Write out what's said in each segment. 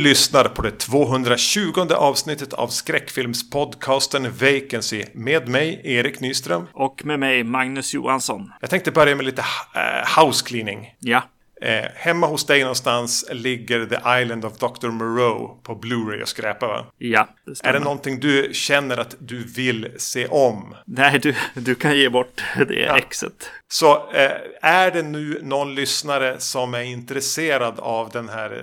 Lyssnar på det 220 avsnittet av skräckfilmspodcasten Vacancy med mig, Erik Nyström. Och med mig, Magnus Johansson. Jag tänkte börja med lite uh, house cleaning. Ja. Eh, hemma hos dig någonstans ligger The Island of Dr. Moreau på Blu-ray och skräpar va? Ja, det stämmer. Är det någonting du känner att du vill se om? Nej, du, du kan ge bort det ja. exet. Så eh, är det nu någon lyssnare som är intresserad av den här eh,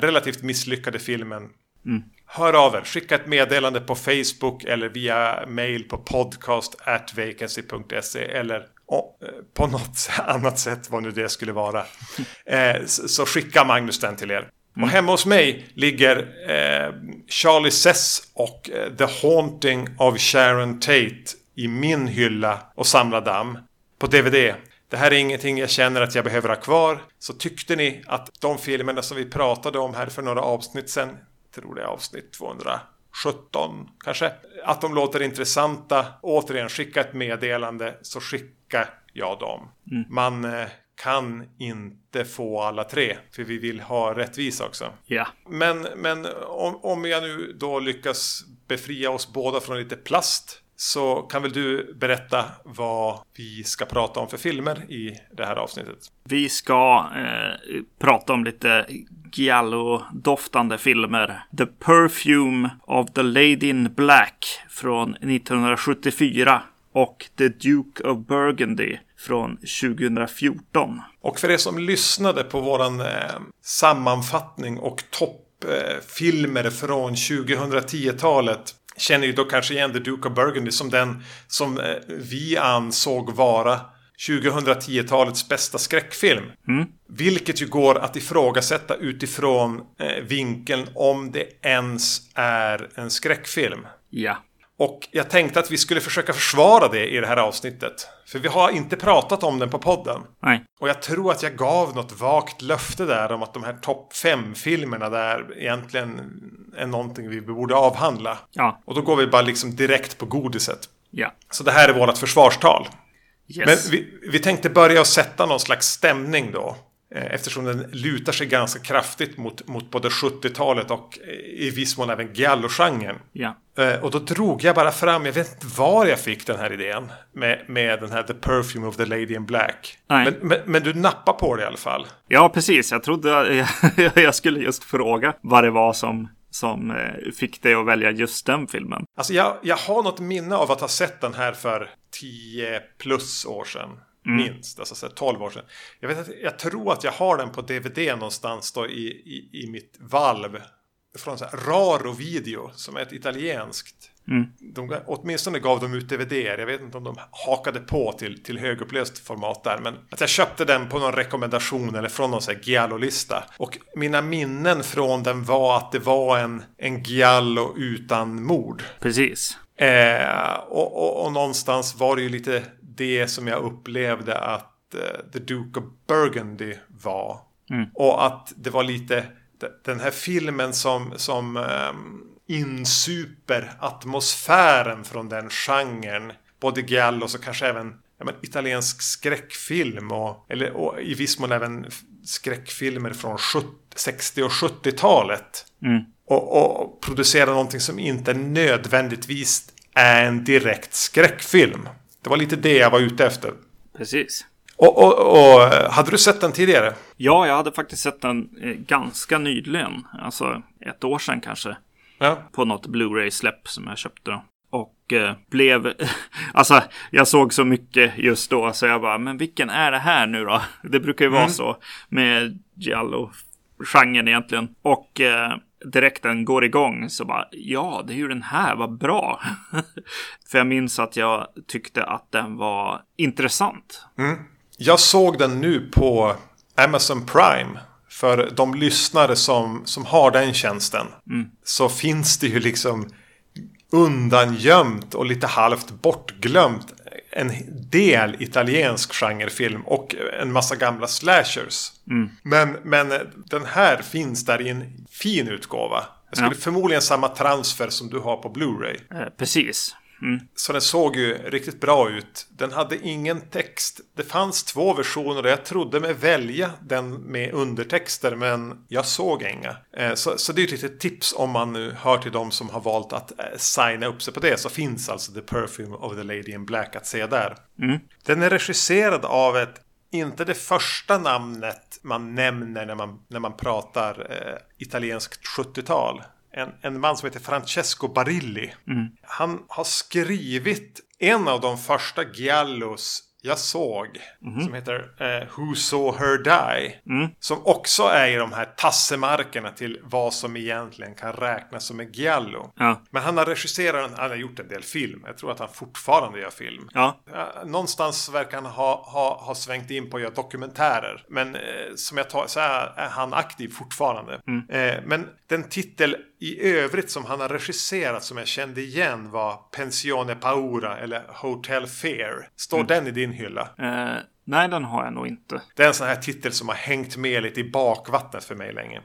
relativt misslyckade filmen mm. Hör av er, skicka ett meddelande på Facebook eller via mail på podcast.vacancy.se eller och, eh, på något annat sätt, vad nu det skulle vara, eh, så skicka Magnus den till er. Mm. Och hemma hos mig ligger eh, Charlie Sess och eh, The Haunting of Sharon Tate i min hylla och samla damm på DVD. Det här är ingenting jag känner att jag behöver ha kvar. Så tyckte ni att de filmerna som vi pratade om här för några avsnitt sedan, tror det är avsnitt 217 kanske, att de låter intressanta, återigen skicka ett meddelande så skicka skickar jag dem. Mm. Man eh, kan inte få alla tre. För vi vill ha rättvisa också. Ja. Men, men om, om jag nu då lyckas befria oss båda från lite plast. Så kan väl du berätta vad vi ska prata om för filmer i det här avsnittet? Vi ska eh, prata om lite giallo-doftande filmer. The Perfume of the Lady in Black från 1974 och The Duke of Burgundy från 2014. Och för er som lyssnade på våran eh, sammanfattning och toppfilmer eh, från 2010-talet känner ju då kanske igen The Duke of Burgundy som den som eh, vi ansåg vara 2010-talets bästa skräckfilm. Mm. Vilket ju går att ifrågasätta utifrån eh, vinkeln om det ens är en skräckfilm. Ja. Och jag tänkte att vi skulle försöka försvara det i det här avsnittet. För vi har inte pratat om den på podden. Nej. Och jag tror att jag gav något vagt löfte där om att de här topp fem filmerna där egentligen är någonting vi borde avhandla. Ja. Och då går vi bara liksom direkt på godiset. Ja. Så det här är vårt försvarstal. Yes. Men vi, vi tänkte börja och sätta någon slags stämning då. Eh, eftersom den lutar sig ganska kraftigt mot, mot både 70-talet och i viss mån även giallo-genren. Ja. Eh, och då drog jag bara fram, jag vet inte var jag fick den här idén. Med, med den här The Perfume of the Lady in Black. Men, men, men, du nappar på det i alla fall. Ja, precis. Jag trodde jag, jag skulle just fråga vad det var som som eh, fick dig att välja just den filmen? Alltså jag, jag har något minne av att ha sett den här för 10 plus år sedan. Mm. Minst, alltså så 12 år sedan. Jag, vet att, jag tror att jag har den på DVD någonstans då i, i, i mitt valv. Från så här Raro Video som är ett italienskt. Mm. De, åtminstone gav de ut DVD. Jag vet inte om de hakade på till, till högupplöst format där. Men att jag köpte den på någon rekommendation eller från någon Giallo-lista. Och mina minnen från den var att det var en, en Giallo utan mord. Precis. Eh, och, och, och någonstans var det ju lite det som jag upplevde att uh, The Duke of Burgundy var. Mm. Och att det var lite den här filmen som, som um, insuper atmosfären från den genren. Både Giallos och kanske även ja, men, italiensk skräckfilm och, eller, och i viss mån även skräckfilmer från 70, 60 och 70-talet. Mm. Och, och producera någonting som inte nödvändigtvis är en direkt skräckfilm. Det var lite det jag var ute efter. Precis. Och, och, och, hade du sett den tidigare? Ja, jag hade faktiskt sett den eh, ganska nyligen. Alltså ett år sedan kanske. Ja. På något Blu-ray-släpp som jag köpte då. Och eh, blev... alltså, jag såg så mycket just då så jag bara, men vilken är det här nu då? Det brukar ju vara mm. så med Giallo-genren egentligen. Och eh, direkt den går igång så bara, ja, det är ju den här, vad bra. För jag minns att jag tyckte att den var intressant. Mm. Jag såg den nu på Amazon Prime. För de lyssnare som, som har den tjänsten. Mm. Så finns det ju liksom undangömt och lite halvt bortglömt en del italiensk genrefilm och en massa gamla slashers. Mm. Men, men den här finns där i en fin utgåva. Jag skulle ja. förmodligen samma transfer som du har på Blu-ray. Eh, precis. Så den såg ju riktigt bra ut. Den hade ingen text. Det fanns två versioner och jag trodde mig välja den med undertexter men jag såg inga. Eh, så, så det är ett litet tips om man nu hör till de som har valt att eh, signa upp sig på det så finns alltså The Perfume of the Lady in Black att se där. Den är regisserad av ett inte det första namnet man nämner när man, när man pratar eh, italienskt 70-tal. En, en man som heter Francesco Barilli. Han har skrivit en av de första giallos jag såg. Som heter eh, Who saw her die. Som också är i de här tassemarkerna till vad som egentligen kan räknas som en giallo. Ja. Men han har regisserat, han har gjort en del film. Jag tror att han fortfarande gör film. Ja. Någonstans verkar han ha, ha, ha svängt in på att göra dokumentärer. Men eh, som jag tar så är, är han aktiv fortfarande. Eh, men den titel i övrigt som han har regisserat som jag kände igen var Pensione Paura eller Hotel Fair. Står den i din hylla? Eh, nej, den har jag nog inte. Det är en sån här titel som har hängt med lite i bakvattnet för mig länge.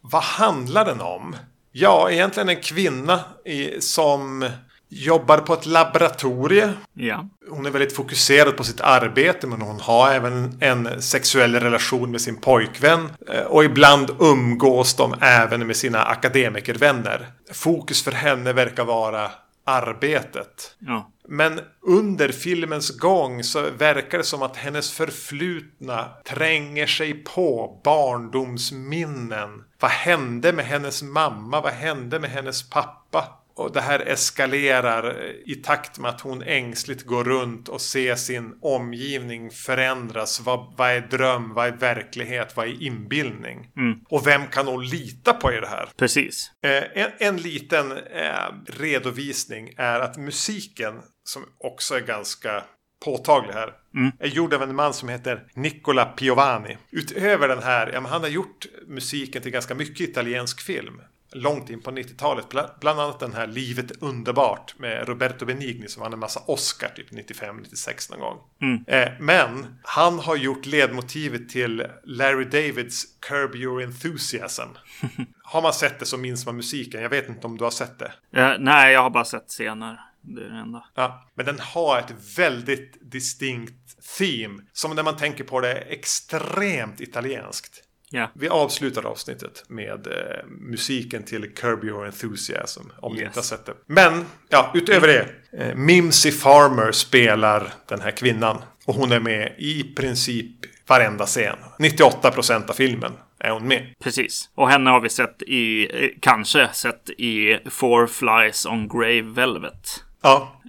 Vad handlar den om? Ja, egentligen en kvinna i, som jobbar på ett laboratorie. Ja. Hon är väldigt fokuserad på sitt arbete men hon har även en sexuell relation med sin pojkvän. Eh, Och ibland umgås de även med sina akademikervänner. Fokus för henne verkar vara arbetet. Ja. Men under filmens gång så verkar det som att hennes förflutna tränger sig på barndomsminnen. Vad hände med hennes mamma? Vad hände med hennes pappa? Och det här eskalerar i takt med att hon ängsligt går runt och ser sin omgivning förändras. Vad, vad är dröm? Vad är verklighet? Vad är inbildning? Och vem kan hon lita på i det här? Precis. Eh, en, en liten eh, redovisning är att musiken, som också är ganska påtaglig här, är gjord av en man som heter Nicola Piovani. Utöver den här, ja, men han har gjort musiken till ganska mycket italiensk film. Långt in på 90-talet. Bla, bland annat den här Livet är underbart med Roberto Benigni som vann en massa Oscar typ 95-96 någon gång. Eh, men han har gjort ledmotivet till Larry Davids Curb Your Enthusiasm. har man sett det så minns man musiken. Jag vet inte om du har sett det. Eh, nej, jag har bara sett scener. Det är det enda. Ja, men den har ett väldigt distinkt theme. Som när man tänker på det är extremt italienskt. Ja. Vi avslutar avsnittet med eh, musiken till Curb Your Enthusiasm. Om ni Yes. inte har sett det. Men, ja, utöver det. Eh, Mimsy Farmer spelar den här kvinnan. Och hon är med i princip varenda scen. 98% av filmen är hon med. Precis. Och henne har vi sett i, eh, kanske sett i Four Flies on Grey Velvet. Ja,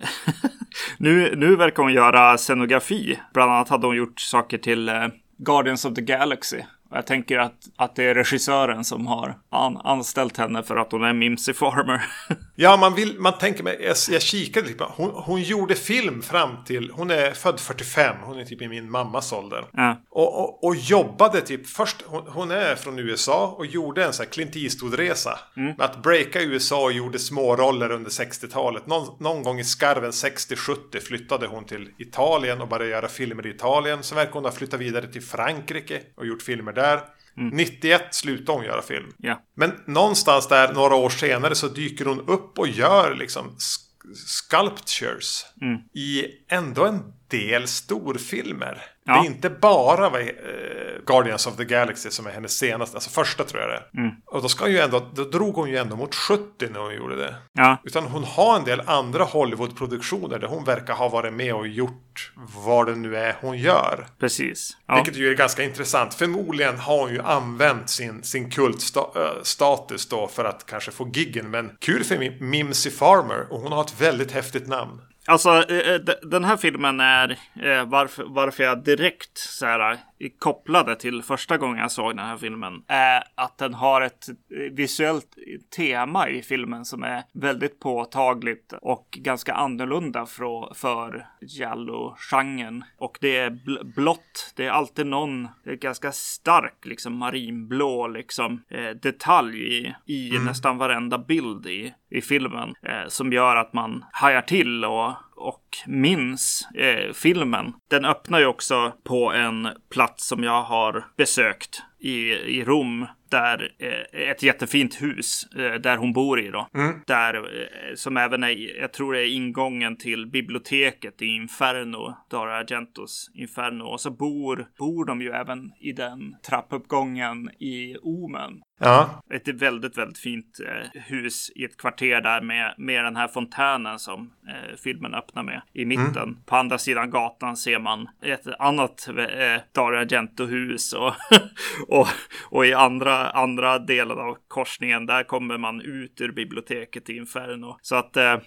Nu, nu verkar hon göra scenografi. Bland annat hade hon gjort saker till eh, Guardians of the Galaxy. Jag tänker att, att det är regissören som har an, anställt henne för att hon är Mimsy Farmer. Ja, man, vill, man tänker mig, jag, jag kikade lite hon, hon gjorde film fram till, hon är född 45, hon är typ i min mammas ålder. ja. Och, och, och jobbade typ, först, hon, hon är från USA och gjorde en sån här Clint Eastwood-resa. Med att breaka USA och gjorde små roller under 60-talet. Någon, någon gång i skarven 60-70 flyttade hon till Italien och började göra filmer i Italien. Sen verkar hon ha flyttat vidare till Frankrike och gjort filmer där. 91 slutade hon göra film. ja. Men någonstans där några år senare så dyker hon upp och gör liksom sculptures i ändå en del storfilmer. Ja. Det är inte bara vad, eh, Guardians of the Galaxy som är hennes senaste, alltså första tror jag det är. Och då, ska hon ju ändå, då drog hon ju ändå mot 70 när hon gjorde det. ja. Utan hon har en del andra Hollywood-produktioner där hon verkar ha varit med och gjort vad det nu är hon gör. Precis. Ja. Vilket ju är ganska intressant. Förmodligen har hon ju använt sin, sin kultstatus då för att kanske få giggen. Men kul för Mim- Mimsy Farmer och hon har ett väldigt häftigt namn. Alltså, eh, eh, den här filmen är eh, varför, varför jag direkt så här, kopplade till första gången jag såg den här filmen. Är att den har ett visuellt tema i filmen som är väldigt påtagligt och ganska annorlunda för, för Giallo-genren. Och det är bl- blått. Det är alltid någon är ganska stark liksom marinblå liksom eh, detalj i, i nästan varenda bild i, i filmen. Eh, som gör att man hajar till och och minns eh, filmen. Den öppnar ju också på en plats som jag har besökt i, i Rom där eh, ett jättefint hus eh, där hon bor i då. Mm. Där eh, som även är, jag tror det är ingången till biblioteket i Inferno, Dario Argentos Inferno. Och så bor, bor de ju även i den trappuppgången i Omen. Ja, Ett väldigt, väldigt fint eh, hus i ett kvarter där med, med den här fontänen som eh, filmen öppnar med i mitten. På andra sidan gatan ser man ett annat eh, Dario Argento-hus och, och, och i andra, andra delen av korsningen där kommer man ut ur biblioteket i Inferno. Så att eh,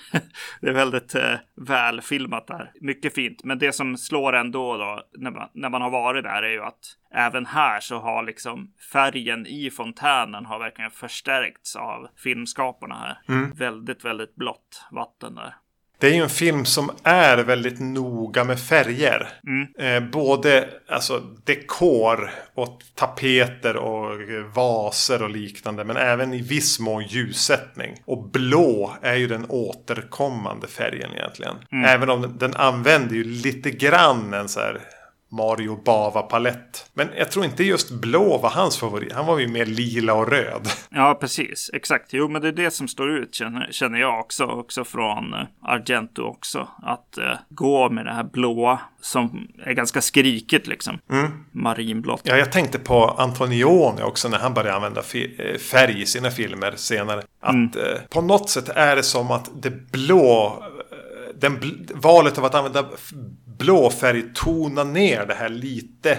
det är väldigt eh, välfilmat där. Mycket fint. Men det som slår ändå då när man, när man har varit där är ju att även här så har liksom färgen i fontänen har verkligen förstärkts av filmskaparna här. Väldigt, väldigt blått vatten där. Det är ju en film som är väldigt noga med färger. Eh, både alltså, dekor och tapeter och vaser och liknande. Men även i viss mån ljussättning. Och blå är ju den återkommande färgen egentligen. Även om den, den använder ju lite grann en så här Mario Bava-palett. Men jag tror inte just blå var hans favorit. Han var ju mer lila och röd. Ja, precis. Exakt. Jo, men det är det som står ut känner, känner jag också. Också från eh, Argento också. Att eh, gå med det här blåa som är ganska skrikigt liksom. Marinblått. Ja, jag tänkte på Antonioni också när han började använda eh, färg i sina filmer senare. Att eh, på något sätt är det som att det blå, eh, den valet av att använda f- blå färg tonar ner det här lite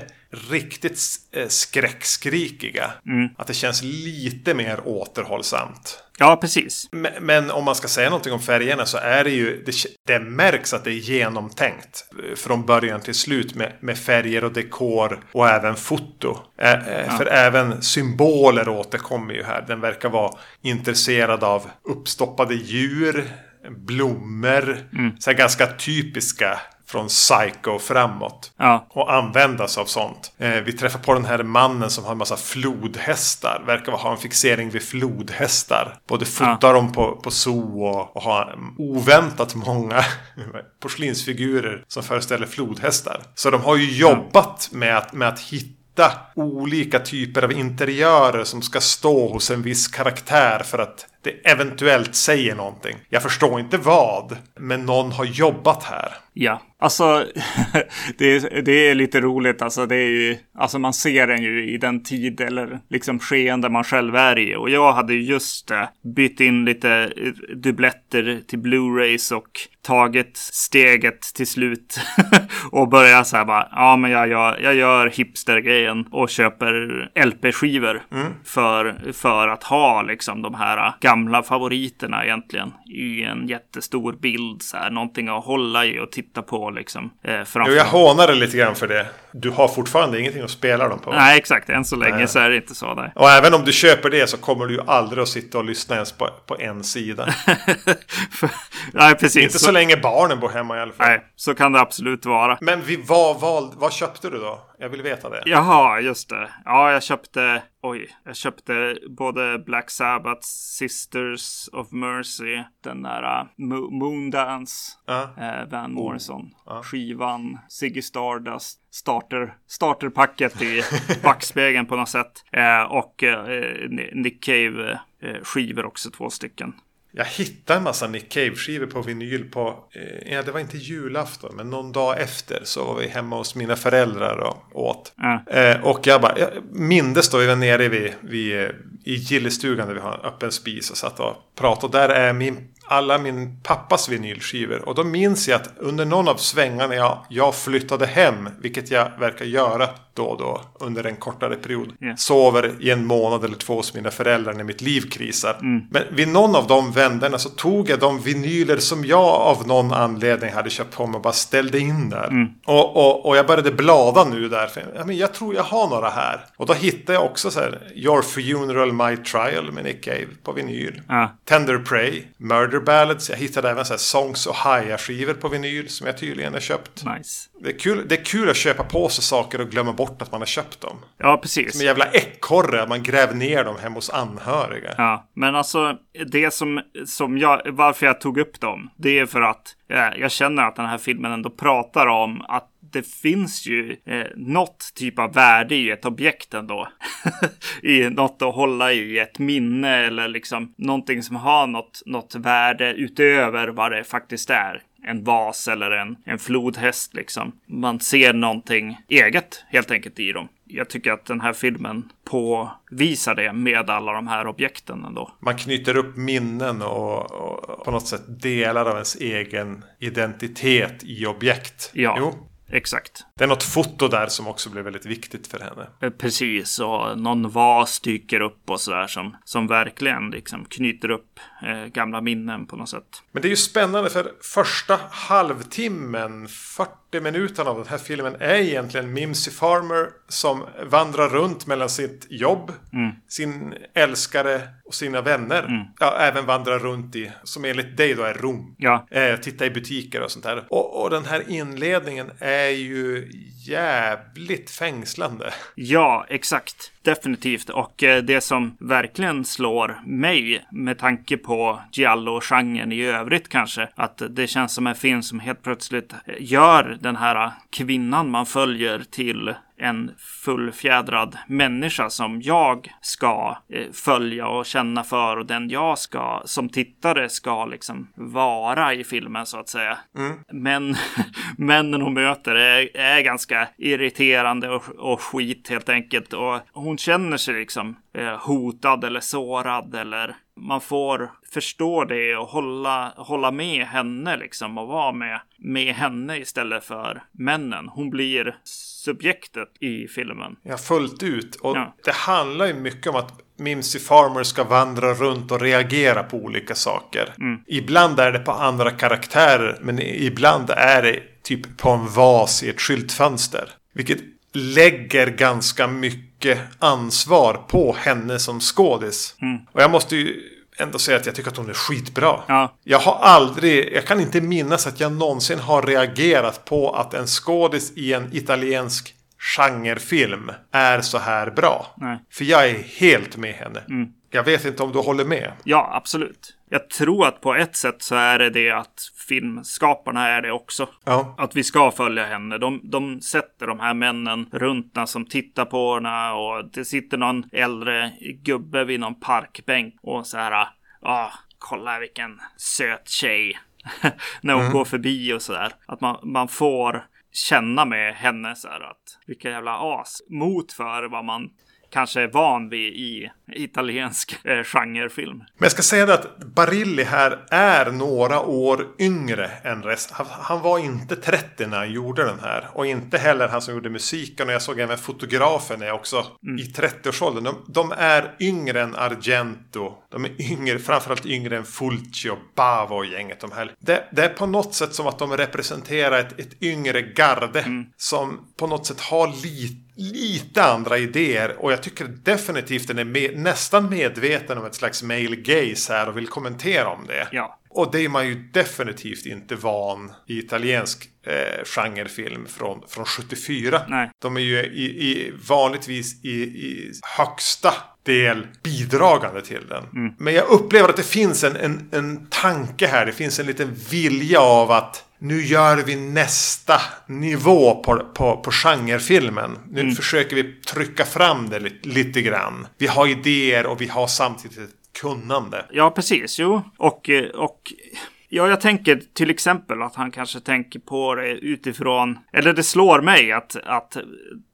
riktigt eh, skräckskrikiga. Att det känns lite mer återhållsamt. Ja, precis. Men, men om man ska säga någonting om färgerna så är det ju det, det märks att det är genomtänkt från början till slut med, med färger och dekor och även foto. Ä, ä, För även symboler återkommer ju här. Den verkar vara intresserad av uppstoppade djur, blommor, så här ganska typiska från Psycho framåt. Ja, Och användas av sånt. Eh, vi träffar på den här mannen som har en massa flodhästar. Verkar ha en fixering vid flodhästar. Både fotar dem på, på zoo och, och har oväntat många porslinsfigurer som föreställer flodhästar. Så de har ju jobbat med att, med att hitta olika typer av interiörer som ska stå hos en viss karaktär för att det eventuellt säger någonting. Jag förstår inte vad, men någon har jobbat här. ja. Alltså, det, är, det är lite roligt. Alltså, det är ju, alltså, man ser den ju i den tid eller liksom skeende man själv är i. Och jag hade ju just bytt in lite dubbletter till Blu-rays och tagit steget till slut. och börjat så här bara, ja men jag gör, jag gör hipstergrejen och köper LP-skivor. För, för att ha liksom de här gamla favoriterna egentligen. I en jättestor bild så här. Någonting att hålla i och titta på liksom. Eh. Jo, jag hånar dig lite grann för det. Du har fortfarande ingenting att spela dem på. Nej, exakt. Än så länge Nej. så är det inte så. Där. Och även om du köper det så kommer du ju aldrig att sitta och lyssna ens på, på en sida. Nej, precis. Inte så länge barnen bor hemma i alla fall. Nej, så kan det absolut vara. Men vi var val, vad köpte du då? Jag vill veta det. Jaha, just det. Ja, jag köpte, oj, jag köpte både Black Sabbath, Sisters of Mercy, den där uh, Mo- Moondance, Ja. eh, Van Morrison, skivan, Ziggy Stardust, starter, starterpacket i backspegeln på något sätt. Eh, och eh, Nick Cave skivor också, två stycken. Jag hittade en massa Nick Cave-skivor på vinyl på, eh, ja det var inte julafton, men någon dag efter så var vi hemma hos mina föräldrar och åt. Ja. Eh, och jag bara, jag mindes då vi var nere vid, vid, eh, i gillestugan där vi har en öppen spis och satt och pratade. Och där är min, alla min pappas vinylskivor. Och då minns jag att under någon av svängarna jag, jag flyttade hem, vilket jag verkar göra då och då under en kortare period. Ja. Sover i en månad eller två hos mina föräldrar när mitt liv krisar. Men vid någon av de vänderna så tog jag de vinyler som jag av någon anledning hade köpt på mig och bara ställde in där. Och, och, och jag började blada nu där. För, ja, men jag tror jag har några här. Och då hittade jag också så här Your Funeral My Trial med Nick Cave på vinyl. Ja. Tender Prey, Murder Ballads. Jag hittade även så här Songs och Haja-skivor på vinyl som jag tydligen har köpt. Nice. Det är, kul, det är kul att köpa på sig saker och glömma bort att man har köpt dem. Ja, precis. Som en jävla ekorre, att man gräver ner dem hemma hos anhöriga. Ja, men alltså det som, som jag, varför jag tog upp dem, det är för att eh, jag känner att den här filmen ändå pratar om att det finns ju eh, något typ av värde i ett objekt ändå. I något att hålla i ett minne eller liksom någonting som har något, något värde utöver vad det faktiskt är en vas eller en, en flodhäst liksom. Man ser någonting eget helt enkelt i dem. Jag tycker att den här filmen påvisar det med alla de här objekten ändå. Man knyter upp minnen och, och på något sätt delar av ens egen identitet i objekt. Ja. Jo, Exakt. Det är något foto där som också blev väldigt viktigt för henne. Eh, precis, och någon vas dyker upp och sådär som, som verkligen liksom knyter upp eh, gamla minnen på något sätt. Men det är ju spännande för första halvtimmen, 40 minuterna av den här filmen är egentligen Mimsy Farmer som vandrar runt mellan sitt jobb, mm. sin älskare och sina vänner. Mm. Ja, även vandrar runt i, som enligt dig då är Rom. Ja. Eh, titta i butiker och sånt där. Och, och den här inledningen är ju jävligt fängslande. Ja, exakt. Definitivt. Och eh, det som verkligen slår mig med tanke på Giallo-genren i övrigt kanske. Att det känns som en film som helt plötsligt eh, gör den här kvinnan man följer till en fullfjädrad människa som jag ska eh, följa och känna för och den jag ska som tittare ska liksom vara i filmen så att säga. Mm. Men männen hon möter är, är ganska irriterande och, och skit helt enkelt och hon känner sig liksom eh, hotad eller sårad eller man får förstå det och hålla, hålla med henne liksom och vara med, med henne istället för männen. Hon blir subjektet i filmen. Ja, fullt ut. Och ja. det handlar ju mycket om att Mimsy Farmer ska vandra runt och reagera på olika saker. Mm. Ibland är det på andra karaktärer, men ibland är det typ på en vas i ett skyltfönster. Vilket lägger ganska mycket ansvar på henne som skådis. Mm. Och jag måste ju ändå säga att jag tycker att hon är skitbra. Ja. Jag har aldrig, jag kan inte minnas att jag någonsin har reagerat på att en skådis i en italiensk genrefilm är så här bra. Nej. För jag är helt med henne. Mm. Jag vet inte om du håller med. Ja, absolut. Jag tror att på ett sätt så är det det att filmskaparna är det också. Ja. Att vi ska följa henne. De, de sätter de här männen runt henne som tittar på henne och det sitter någon äldre gubbe vid någon parkbänk och så här. Ah, kolla vilken söt tjej. När hon mm. går förbi och så där. Att man, man får känna med henne så här att vilka jävla as mot för vad man kanske är van vid i italiensk eh, genrefilm. Men jag ska säga det att Barilli här är några år yngre än resten. Han, han var inte 30 när han gjorde den här. Och inte heller han som gjorde musiken. Och jag såg även fotografen är också mm. i 30-årsåldern. De, de, är yngre än Argento. De är yngre, framförallt yngre än Fulci och Bava och gänget. De här. Det, det, är på något sätt som att de representerar ett, ett yngre garde. Mm. Som på något sätt har lite lite andra idéer och jag tycker definitivt den är med, nästan medveten om ett slags male gaze här och vill kommentera om det. Ja. Och det är man ju definitivt inte van i italiensk eh, genrefilm från, från 74. Nej. De är ju i, i vanligtvis i, i högsta del bidragande till den. Mm. Men jag upplever att det finns en, en, en tanke här. Det finns en liten vilja av att nu gör vi nästa nivå på, på, på genrefilmen. Nu mm. försöker vi trycka fram det lite, lite grann. Vi har idéer och vi har samtidigt ett kunnande. Ja, precis. Jo, och, och Ja, jag tänker till exempel att han kanske tänker på det utifrån, eller det slår mig att, att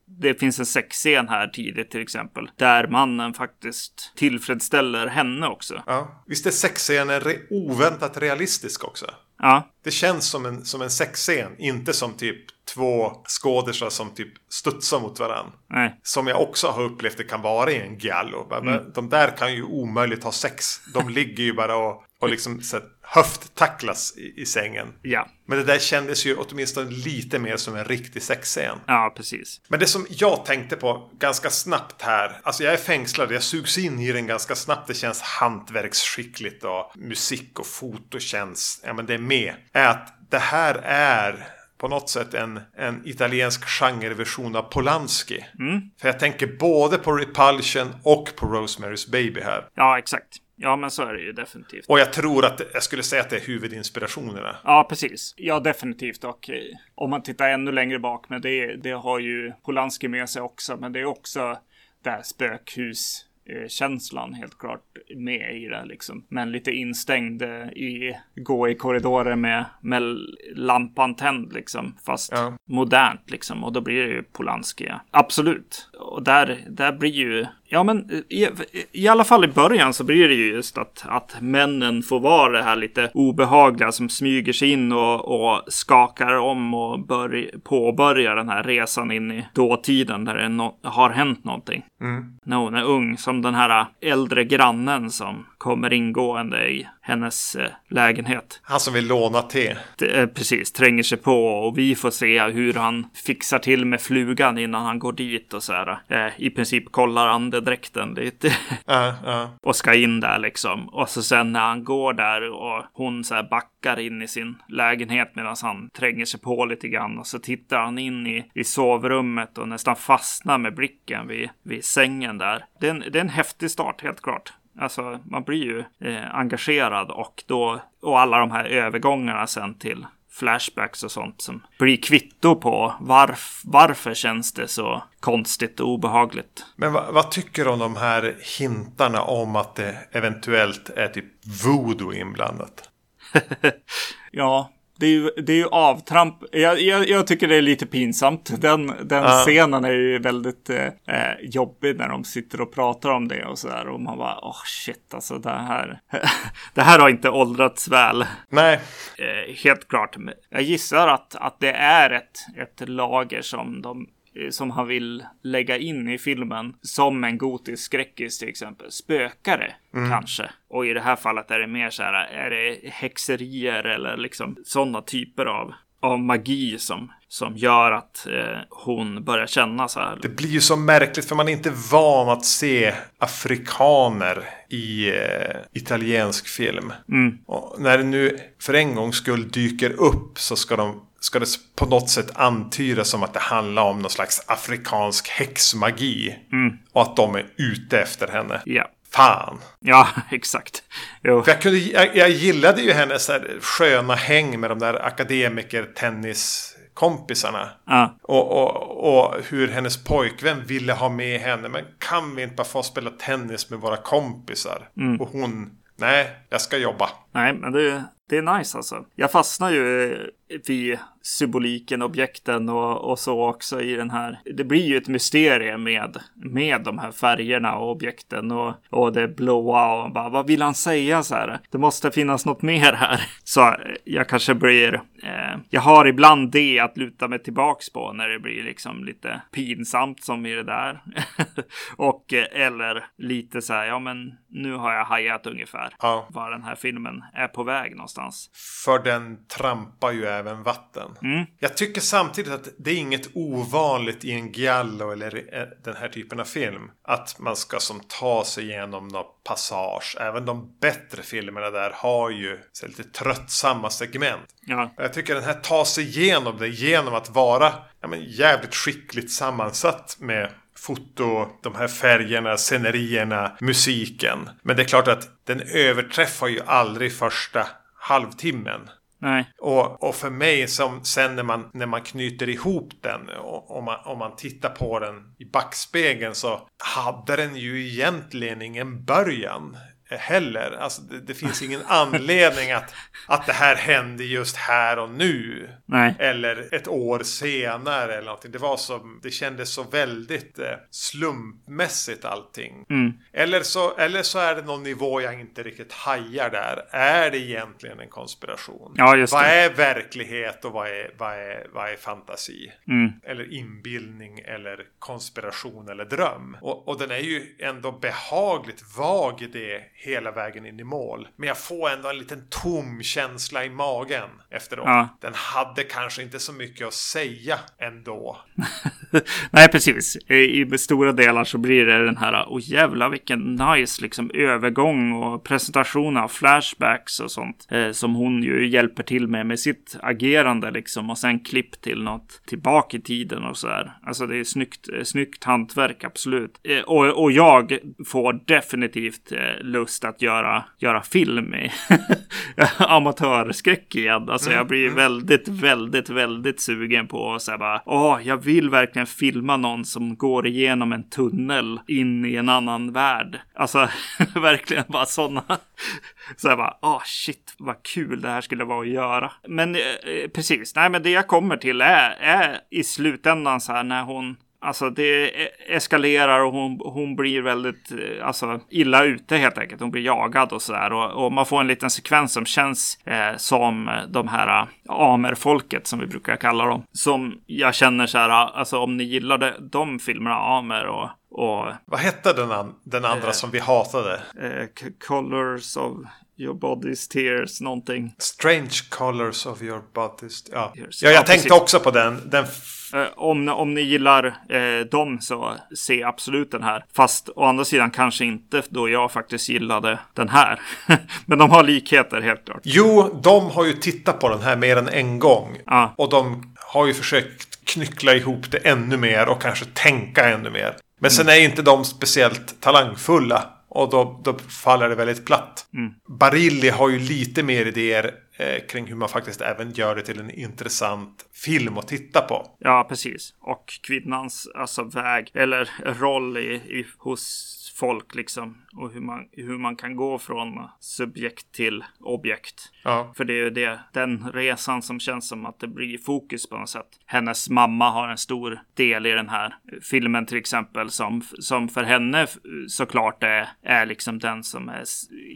det finns en sexscen här tidigt till exempel. Där mannen faktiskt tillfredsställer henne också. Ja. Visst är sexscenen re oväntat realistisk också? Ja. Det känns som en, som en sexscen. Inte som typ två skådespelare som typ studsar mot varandra. Nej. Som jag också har upplevt det kan vara i en giallo. Mm. De där kan ju omöjligt ha sex. De ligger ju bara och, och liksom så höfttacklas i, i sängen. Ja. Men det där kändes ju åtminstone lite mer som en riktig sexscen. Ja, precis. Men det som jag tänkte på ganska snabbt här. Alltså jag är fängslad, jag sugs in i den ganska snabbt. Det känns hantverksskickligt och musik och foto känns, ja men det är med. Är att det här är på något sätt en, en italiensk genreversion av Polanski. Mm. För jag tänker både på Repulsion och på Rosemary's Baby här. Ja, exakt. Ja, men så är det ju definitivt. Och jag tror att jag skulle säga att det är huvudinspirationerna. Ja, precis. Ja, definitivt. Och eh, om man tittar ännu längre bak, men det, det har ju Polanski med sig också. Men det är också det här spökhus känslan helt klart med i det liksom. Men lite instängd eh, i, gå i korridorer med, med lampan tänd liksom. Fast ja. modernt liksom. Och då blir det ju Polanski. Absolut. Och där, där blir ju Ja, men i, i, alla fall i början så blir det ju just att, att männen får vara det här lite obehagliga som smyger sig in och, och skakar om och börj, påbörjar den här resan in i dåtiden där det no har hänt någonting. Mm. När hon är ung, som den här äldre grannen som kommer ingående i hennes eh, lägenhet. Han som vill låna te. Eh, precis, tränger sig på och vi får se hur han fixar till med flugan innan han går dit och så här. Eh, I princip kollar andedräkten lite. Uh, uh. och ska in där liksom. Och så sen när han går där och hon så här backar in i sin lägenhet medan han tränger sig på lite grann. Och så tittar han in i, i sovrummet och nästan fastnar med blicken vid, vid sängen där. Det är, en, det är en häftig start helt klart. Alltså man blir ju eh, engagerad och då och alla de här övergångarna sen till flashbacks och sånt som blir kvitto på varf, varför känns det så konstigt och obehagligt. Men vad, vad tycker du om de här hintarna om att det eventuellt är typ voodoo inblandat? ja, det är ju, det är ju avtramp. Jag, jag, jag, tycker det är lite pinsamt. Den, den uh. scenen är ju väldigt eh, eh, jobbig när de sitter och pratar om det och sådär. Och man bara, åh oh, shit, alltså det här. det här har inte åldrats väl. Nej. Eh, helt klart. Jag gissar att, att det är ett, ett lager som de som han vill lägga in i filmen som en gotisk skräckis till exempel. Spökare mm. kanske. Och i det här fallet är det mer så här, är det häxerier eller liksom sådana typer av av magi som, som gör att eh, hon börjar känna så här. Det blir ju så märkligt för man är inte van att se afrikaner i eh, italiensk film. Mm. Och när det nu för en gångs skull dyker upp så ska de ska det på något sätt antydas som att det handlar om någon slags afrikansk häxmagi. Mm. Och att de är ute efter henne. Ja. Fan. Ja, exakt. Jag, kunde, jag, jag gillade ju hennes här sköna häng med de där akademiker-tenniskompisarna. Ja. Och, och, och hur hennes pojkvän ville ha med henne. Men kan vi inte bara få spela tennis med våra kompisar? Mm. Och hon, nej, jag ska jobba. Nej, men det, det är nice alltså. Jag fastnar ju vid symboliken, objekten och, och så också i den här. Det blir ju ett mysterium med, med de här färgerna och objekten och, och det blåa och bara vad vill han säga så här? Det måste finnas något mer här. Så jag kanske blir, eh, jag har ibland det att luta mig tillbaks på när det blir liksom lite pinsamt som i det där. och eh, eller lite så här, ja men nu har jag hajat ungefär ja. var den här filmen är på väg någonstans. För den trampar ju även vatten. Mm. Jag tycker samtidigt att det är inget ovanligt i en giallo eller eh, den här typen av film. Att man ska som ta sig igenom någon passage. Även de bättre filmerna där har ju så lite tröttsamma segment. Ja. Jag tycker den här tar sig igenom det genom att vara ja, men, jävligt skickligt sammansatt med foto, de här färgerna, scenerierna, musiken. Men det är klart att den överträffar ju aldrig första halvtimmen. Nej. Och, och för mig som sen när man, när man knyter ihop den och, och man, om man tittar på den i backspegeln så hade den ju egentligen ingen början heller. Alltså det, det, finns ingen anledning att, att det här hände just här och nu. Nej. Eller ett år senare eller någonting. Det var som, det kändes så väldigt eh, slumpmässigt allting. Mm. Eller, så, eller så är det någon nivå jag inte riktigt hajar där. Är det egentligen en konspiration? Ja, just vad det. är verklighet och vad är, vad är, vad är fantasi? Mm. Eller inbildning eller konspiration eller dröm. Och, och den är ju ändå behagligt vag i det hela vägen in i mål. Men jag får ändå en liten tom känsla i magen efteråt. Ja. Den hade kanske inte så mycket att säga ändå. Nej, precis. I stora delar så blir det den här, åh oh, jävla vilken nice liksom övergång och presentation av flashbacks och sånt. Eh, som hon ju hjälper till med med sitt agerande liksom. Och sen klipp till något tillbaka i tiden och så här. Alltså det är snyggt, snyggt hantverk, absolut. Eh, och, och jag får definitivt eh, lust lust att göra, göra film i amatörskräck igen. Alltså jag blir väldigt, väldigt, väldigt sugen på att säga bara, åh, jag vill verkligen filma någon som går igenom en tunnel in i en annan värld. Alltså verkligen bara sådana. Så jag bara, åh shit, vad kul det här skulle vara att göra. Men eh, precis, nej men det jag kommer till är, är i slutändan så här när hon Alltså det eskalerar och hon, hon blir väldigt alltså, illa ute helt enkelt. Hon blir jagad och sådär. Och, och man får en liten sekvens som känns eh, som de här uh, amerfolket som vi brukar kalla dem. Som jag känner så här, alltså om ni gillade de filmerna, Amer och och, Vad hette den, an den andra eh, som vi hatade? Eh, colors of Your body's tears, någonting. Strange colors of your body's... Ja, ja jag ja, tänkte precis. också på den. den eh, om, om ni gillar eh, dem så se absolut den här. Fast å andra sidan kanske inte då jag faktiskt gillade den här. Men de har likheter helt klart. Jo, de har ju tittat på den här mer än en gång. Ja. Och de har ju försökt knyckla ihop det ännu mer och kanske tänka ännu mer. Men sen är inte de speciellt talangfulla. Och då, då faller det väldigt platt. Mm. Barilli har ju lite mer idéer eh, kring hur man faktiskt även gör det till en intressant film att titta på. Ja, precis. Och kvinnans alltså, väg eller roll i, i, hos folk liksom. Och hur man, hur man kan gå från subjekt till objekt. Ja. För det är ju det, den resan som känns som att det blir fokus på något sätt. Hennes mamma har en stor del i den här filmen till exempel. Som, som för henne såklart är, är liksom den som är,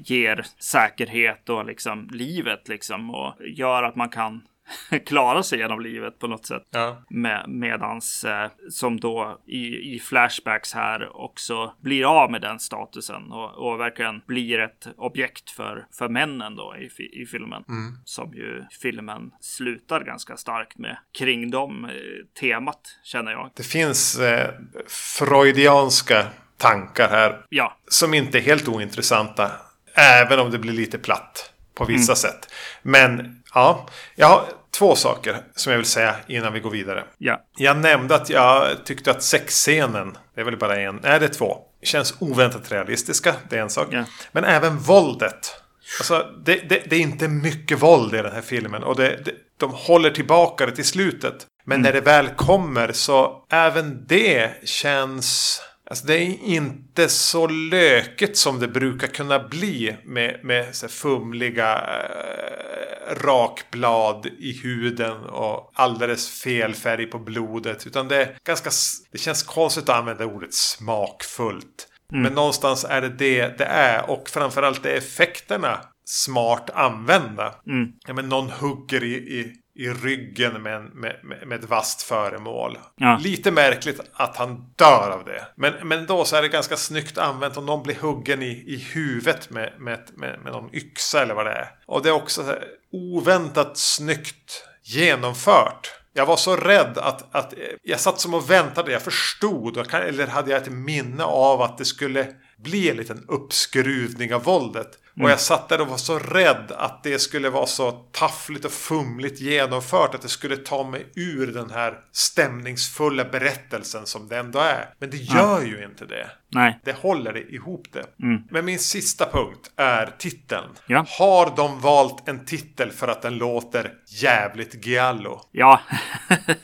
ger säkerhet och liksom livet liksom. Och gör att man kan klara sig genom livet på något sätt. Ja. Med, medans eh, som då i, i flashbacks här också blir av med den statusen och, och verkligen blir ett objekt för, för männen då i, i filmen. Mm. Som ju filmen slutar ganska starkt med kring dem eh, temat känner jag. Det finns eh, freudianska tankar här. Ja. Som inte är helt ointressanta. Även om det blir lite platt på vissa mm. sätt. Men ja, jag två saker som jag vill säga innan vi går vidare. Ja. Jag nämnde att jag tyckte att sexscenen, det är väl bara en, nej det är två, känns oväntat realistiska, det är en sak. Ja. Men även våldet. Alltså, det, det, det, är inte mycket våld i den här filmen och det, det, de håller tillbaka det till slutet. Men mm. när det väl kommer så även det känns Alltså det är inte så löket som det brukar kunna bli med, med så fumliga eh, rakblad i huden och alldeles fel färg på blodet. Utan det, är ganska, det känns konstigt att använda ordet smakfullt. Mm. Men någonstans är det det det är och framförallt är effekterna smart använda. Mm. Ja, men någon hugger i, i i ryggen med, med, med ett vasst föremål. Ja. Lite märkligt att han dör av det. Men, men då så är det ganska snyggt använt om någon blir huggen i, i huvudet med, med, med, med någon yxa eller vad det är. Och det är också så oväntat snyggt genomfört. Jag var så rädd att, att jag satt som och väntade. Jag förstod, eller hade jag ett minne av att det skulle bli en liten uppskruvning av våldet. Mm. Och jag satt där och var så rädd att det skulle vara så taffligt och fumligt genomfört. Att det skulle ta mig ur den här stämningsfulla berättelsen som det ändå är. Men det gör ja. ju inte det. Nej. Det håller det ihop det. Mm. Men min sista punkt är titeln. Ja. Har de valt en titel för att den låter jävligt giallo? Ja.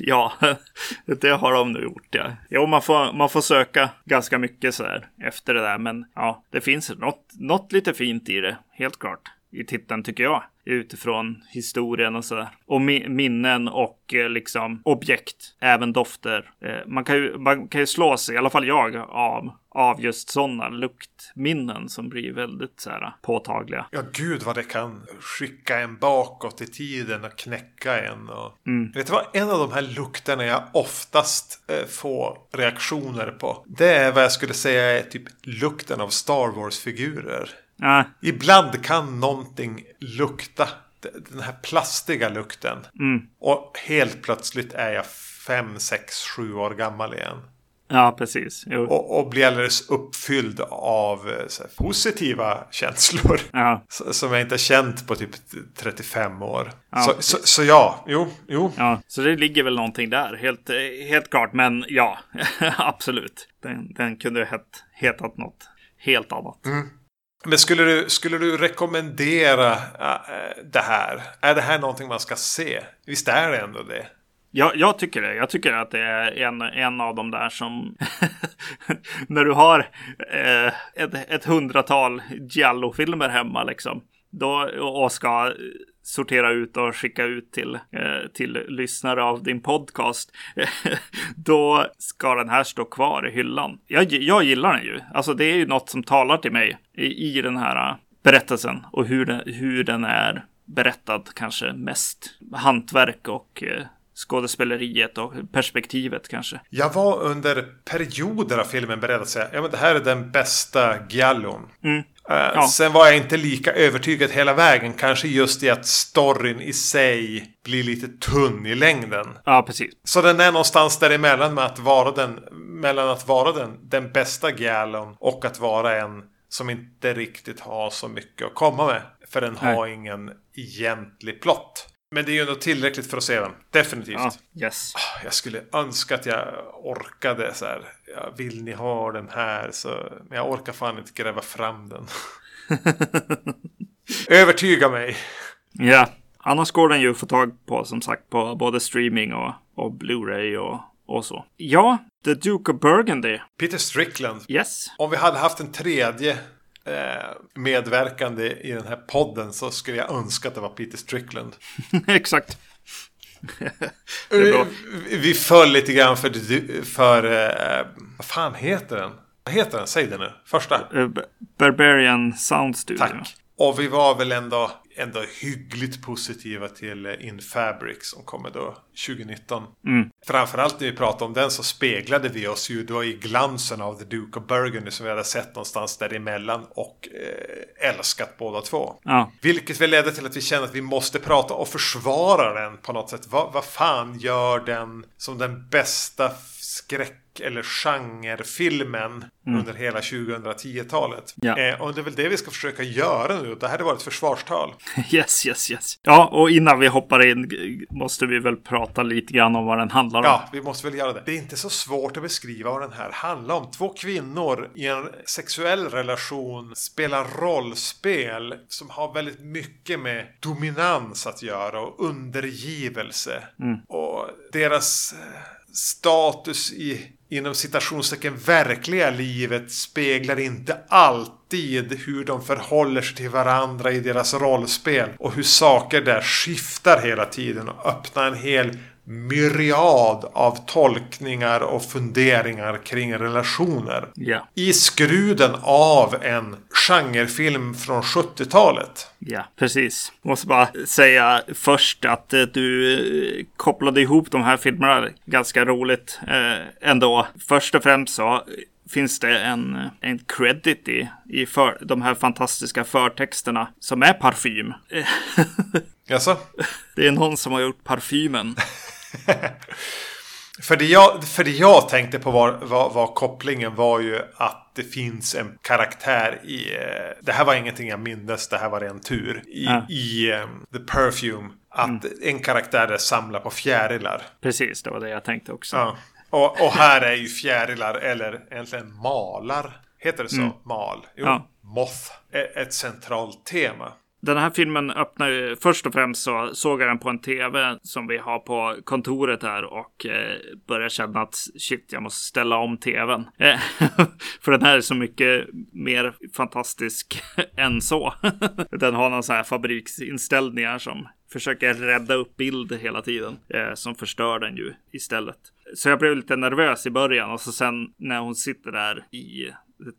Ja, det har de nu gjort. Ja. Jo, man får, man får söka ganska mycket så här efter det där. Men ja, det finns något, något lite fint i det, helt klart. I titeln tycker jag utifrån historien och sådär. Och minnen och eh, liksom objekt, även dofter. Eh, man, kan ju, man kan ju slå sig, i alla fall jag, av, av just sådana luktminnen som blir väldigt så här, påtagliga. Ja, gud vad det kan skicka en bakåt i tiden och knäcka en. Och... Mm. Vet du vad, en av de här lukterna jag oftast eh, får reaktioner på. Det är vad jag skulle säga är typ lukten av Star Wars-figurer. Ja. Ibland kan någonting lukta. Den här plastiga lukten. Mm. Och helt plötsligt är jag fem, sex, sju år gammal igen. Ja, precis. Och, och blir alldeles uppfylld av eh, här, positiva känslor. Ja. Som jag inte har känt på typ 35 år. Ja, så, så, så, ja, jo, jo. Ja, så det ligger väl någonting där. Helt, helt klart. Men ja, absolut. Den, den kunde ha het, hetat något helt annat. Mm. Men skulle du, skulle du rekommendera äh, det här? Är det här någonting man ska se? Visst är det ändå det? Ja, jag tycker det. Jag tycker att det är en, en av de där som... när du har eh, ett, ett hundratal Giallo-filmer hemma liksom. Då, och ska sortera ut och skicka ut till, eh, till lyssnare av din podcast. då ska den här stå kvar i hyllan. Jag, jag gillar den ju. Alltså det är ju något som talar till mig i, i den här berättelsen och hur den, hur den är berättad kanske mest hantverk och eh, skådespeleriet och perspektivet kanske. Jag var under perioder av filmen beredd att säga ja men det här är den bästa Giallon. Mm. Uh, ja. Sen var jag inte lika övertygad hela vägen. Kanske just i att storyn i sig blir lite tunn i längden. Ja, precis. Så den är någonstans däremellan med att vara den, mellan att vara den, den bästa Giallon och att vara en som inte riktigt har så mycket att komma med. För den Nej. har ingen egentlig plott. Men det är ju ändå tillräckligt för att se den. Definitivt. Ja, yes. Ah, jag skulle önska att jag orkade så här. Ja, vill ni ha den här? Så, men jag orkar fan inte gräva fram den. Övertyga mig. Ja, annars går den ju att få tag på som sagt på både streaming och, och Blu-ray och, och så. Ja, The Duke of Burgundy. Peter Strickland. Yes. Om vi hade haft en tredje medverkande i den här podden så skulle jag önska att det var Peter Strickland. Exakt. vi, vi föll lite grann för, för uh, vad fan heter den? Vad heter den? Säg det nu. Första. Uh, Barbarian Sound Studio. Tack. Och vi var väl ändå, ändå hyggligt positiva till eh, In Fabric som kommer då 2019. Mm. Framförallt när vi pratade om den så speglade vi oss ju då i glansen av The Duke of Burgundy som vi hade sett någonstans däremellan och eh, älskat båda två. Ja. Vilket väl ledde till att vi kände att vi måste prata och försvara den på något sätt. Vad, vad fan gör den som den bästa skräck eller genrefilmen mm. under hela 2010-talet. Ja. Eh, och det är väl det vi ska försöka göra nu. Det här var ett försvarstal. Yes, yes, yes. Ja, och innan vi hoppar in måste vi väl prata lite grann om vad den handlar om. Ja, vi måste väl göra det. Det är inte så svårt att beskriva vad den här handlar om. Två kvinnor i en sexuell relation spelar rollspel som har väldigt mycket med dominans att göra och undergivelse. Mm. Och deras status i inom citationstecken verkliga livet speglar inte alltid hur de förhåller sig till varandra i deras rollspel och hur saker där skiftar hela tiden och öppnar en hel myriad av tolkningar och funderingar kring relationer. Yeah. I skruden av en genrefilm från 70-talet. Ja, precis. Måste bara säga först att eh, du eh, kopplade ihop de här filmerna ganska roligt eh, ändå. Först och främst så finns det en, en credit i, i för, de här fantastiska förtexterna som är parfym. Jaså? Det är någon som har gjort parfymen. för, det jag, för det jag tänkte på var, var, var, kopplingen var ju att det finns en karaktär i... Eh, det här var ingenting jag mindes, det här var en tur. I, ja. i um, The Perfume. Att mm. en karaktär samlar på fjärilar. Precis, det var det jag tänkte också. Ja. Och, och, här är ju fjärilar, eller egentligen malar. Heter det så? Mm. Mal? Jo, ja. Moth. Ett centralt tema. Den här filmen öppnar ju, först och främst så såg jag den på en tv som vi har på kontoret här och eh, började känna att shit, jag måste ställa om tvn. Eh, för den här är så mycket mer fantastisk än så. den har någon sån här fabriksinställningar som försöker rädda upp bild hela tiden. Eh, som förstör den ju istället. Så jag blev lite nervös i början och så sen när hon sitter där i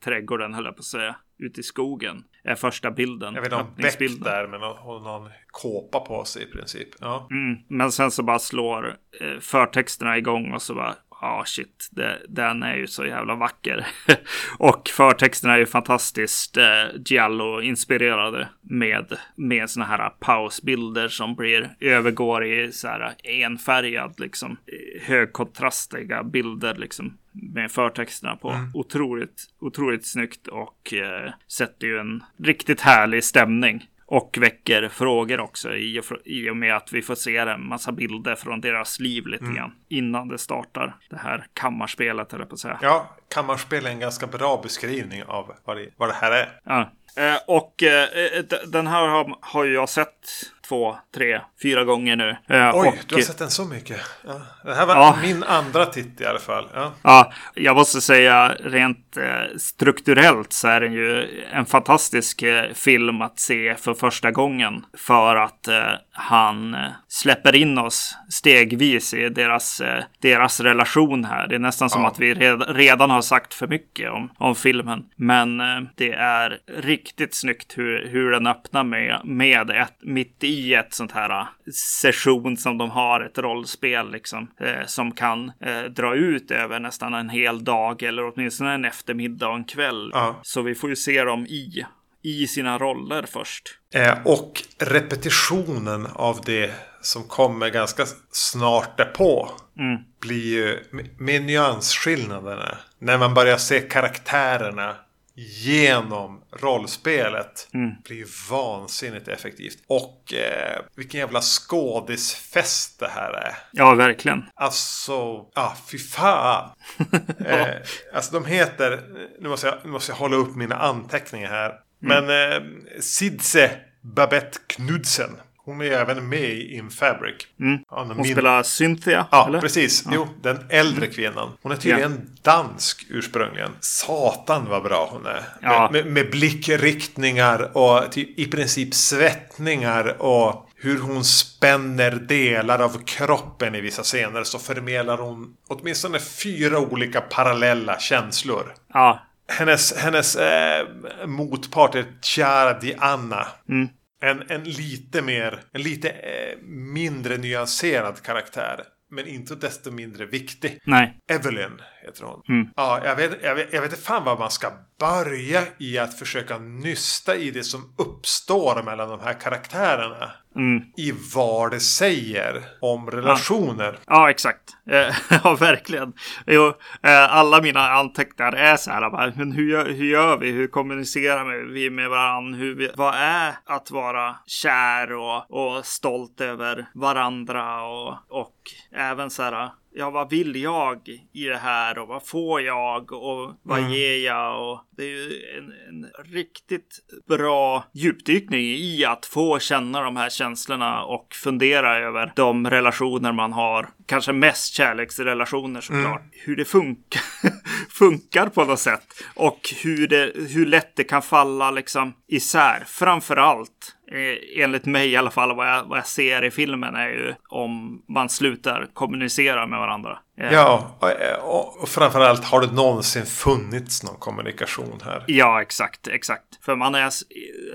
trädgården höll jag på att säga. Ute i skogen. Är första bilden. Jag vet inte om Beck där med någon, någon kåpa på sig i princip. Ja. Mm, men sen så bara slår eh, förtexterna igång och så bara ja oh shit, det, den är ju så jävla vacker. och förtexterna är ju fantastiskt eh, Giallo-inspirerade med, med såna här pausbilder som blir, övergår i så här enfärgad, liksom högkontrastiga bilder liksom med förtexterna på. Mm. Otroligt, otroligt snyggt och eh, sätter ju en riktigt härlig stämning. Och väcker frågor också i och, i och med att vi får se en massa bilder från deras liv lite mm. grann. Innan det startar det här kammarspelet, eller på att säga. Ja, kammarspel är en ganska bra beskrivning av vad det, vad det här är. Ja. Eh, och eh, den här har, har jag sett två, tre, fyra gånger nu. Eh, Oj, och, du har sett den så mycket. Ja. Det här var ja. min andra titt i alla fall. Ja. ja, jag måste säga rent eh, strukturellt så är den ju en fantastisk eh, film att se för första gången. För att eh, han eh, släpper in oss stegvis i deras, eh, deras relation här. Det är nästan som att vi red, redan har sagt för mycket om, om filmen. Men det är riktigt snyggt hur, hur den öppnar med, med ett, mitt i ett sånt här äh, session som de har, ett rollspel liksom, eh, som kan eh, dra ut över nästan en hel dag eller åtminstone en eftermiddag och en kväll. Ja. Så vi får ju se dem i, i sina roller först. Eh, och repetitionen av det som kommer ganska snart därpå mm. blir ju med nyansskillnaderna. När man börjar se karaktärerna genom rollspelet mm. blir vansinnigt effektivt. Och eh, vilken jävla skådisfest det här är. Ja, verkligen. Alltså, ja, fy fan. eh, alltså de heter, nu måste, jag, nu måste jag hålla upp mina anteckningar här. Mm. Men eh, Sidse Babette Knudsen. Hon är även med i In Fabric. Mm. Hon min... spelar Cynthia. Ja, eller? precis. Ja. Jo, den äldre mm. kvinnan. Hon är tydligen yeah. dansk ursprungligen. Satan vad bra hon är. Ja. Med, med, med blickriktningar och typ, i princip svettningar och hur hon spänner delar av kroppen i vissa scener så förmedlar hon åtminstone fyra olika parallella känslor. Ja. Hennes, hennes eh, motpart är Chiara Di Anna. Mm en, en lite mer, en lite eh, mindre nyanserad karaktär. Men inte desto mindre viktig. Nej. Evelyn heter hon. Mm. Ja, jag vet, jag, vet, jag vet inte fan vad man ska börja i att försöka nysta i det som uppstår mellan de här karaktärerna. Mm. I vad det säger om relationer. Ja, ja exakt. Ja, verkligen. Jo, eh, alla mina anteckningar är så här. men hur, gör, hur gör vi? Hur kommunicerar vi med varandra? Hur vad är att vara kär och, och stolt över varandra? Och, och även så här ja, vad vill jag i det här och vad får jag och vad mm. ger jag? Och det är ju en, en, riktigt bra djupdykning i att få känna de här känslorna och fundera över de relationer man har. Kanske mest kärleksrelationer såklart. Mm. Hur det funkar, funkar på något sätt och hur, det, hur lätt det kan falla liksom isär. Framför allt enligt mig i alla fall, vad jag, vad jag ser i filmen är ju om man slutar kommunicera med varandra. Eh, ja, och, och framförallt har det någonsin funnits någon kommunikation här? Ja, exakt, exakt. För man är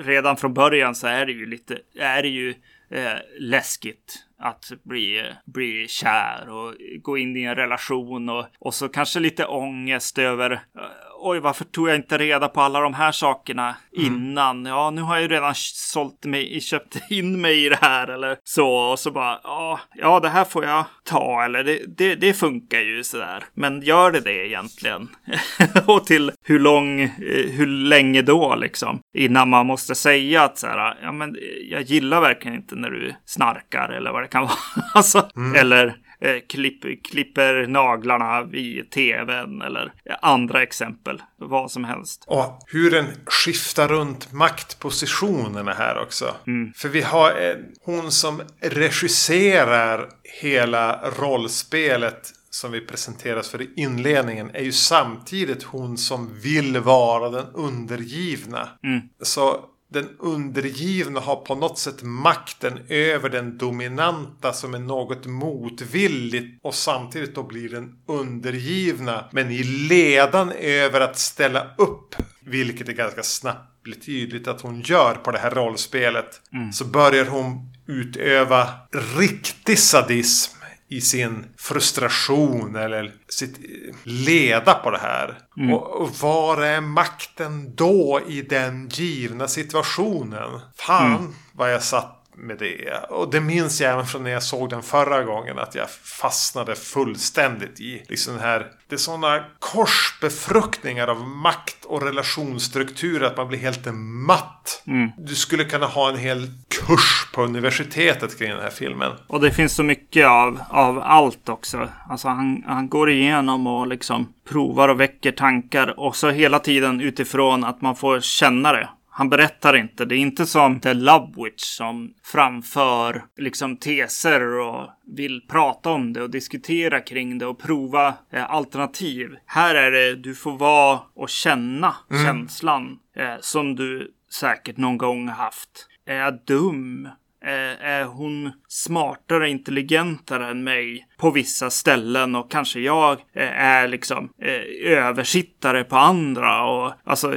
redan från början så är det ju lite, är det ju eh, läskigt att bli, bli kär och gå in i en relation och, och så kanske lite ångest över eh, oj, varför tog jag inte reda på alla de här sakerna mm. innan? Ja, nu har jag ju redan sålt mig, köpt in mig i det här eller så. Och så bara, ja, ja det här får jag ta eller det, det, det funkar ju sådär. Men gör det det egentligen? och till hur lång, eh, hur länge då liksom? Innan man måste säga att så här, ja men jag gillar verkligen inte när du snarkar eller vad det kan vara. alltså, mm. Eller eh, klipp, klipper naglarna vid tvn eller andra exempel. Vad som helst. Och hur den skiftar runt maktpositionerna här också. Mm. För vi har en, hon som regisserar hela rollspelet som vi presenteras för i inledningen är ju samtidigt hon som vill vara den undergivna. Mm. Så den undergivna har på något sätt makten över den dominanta som är något motvilligt och samtidigt då blir den undergivna men i ledan över att ställa upp vilket är ganska snabbt blir tydligt att hon gör på det här rollspelet mm. så börjar hon utöva riktig sadism i sin frustration eller sitt leda på det här. Mm. Och, och var är makten då i den givna situationen? Fan mm. vad jag satt med det. Och det minns jag även från när jag såg den förra gången. Att jag fastnade fullständigt i liksom den här. Det är sådana korsbefruktningar av makt och relationsstrukturer att man blir helt matt. Mm. Du skulle kunna ha en hel kurs på universitetet kring den här filmen. Och det finns så mycket av, av allt också. Alltså han, han går igenom och liksom provar och väcker tankar. Och så hela tiden utifrån att man får känna det. Han berättar inte. Det är inte som The Love Witch som framför liksom teser och vill prata om det och diskutera kring det och prova eh, alternativ. Här är det du får vara och känna känslan eh, som du säkert någon gång haft. Är jag dum? Eh, är hon smartare, intelligentare än mig på vissa ställen? Och kanske jag eh, är liksom eh, översittare på andra? Och alltså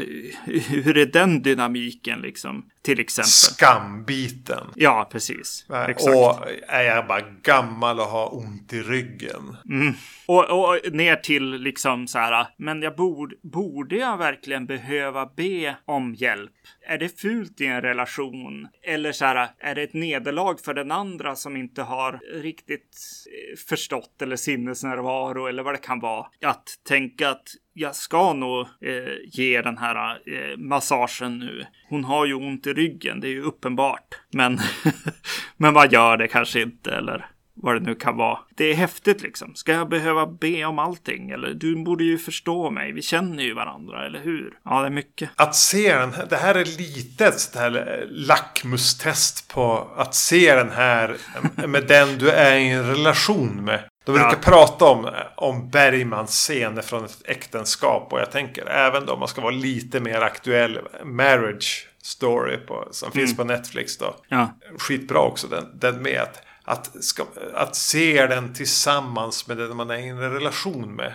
hur är den dynamiken liksom? Till exempel? Skambiten. Ja, precis. Exakt. Och är jag bara gammal och har ont i ryggen. Mm. Och, och ner till liksom så här, men jag borde, borde jag verkligen behöva be om hjälp? Är det fult i en relation? Eller så här, är det ett nederlag för den andra som inte har riktigt eh, förstått eller sinnesnärvaro eller vad det kan vara? Att tänka att jag ska nog eh, ge den här eh, massagen nu. Hon har ju ont i ryggen, det är ju uppenbart. Men, men vad gör det kanske inte eller vad det nu kan vara. Det är häftigt liksom. Ska jag behöva be om allting? Eller du borde ju förstå mig. Vi känner ju varandra, eller hur? Ja, det är mycket. Att se den, här. det här är lite ett sånt här lackmustest på att se den här med den du är i en relation med. De brukar Ja. prata om, om Bergmans scener från ett äktenskap. Och jag tänker även då om man ska vara lite mer aktuell. Marriage Story på, som finns på Netflix då. Ja, Skitbra också den, den med. Att, att, ska, att se den tillsammans med den man är i en relation med.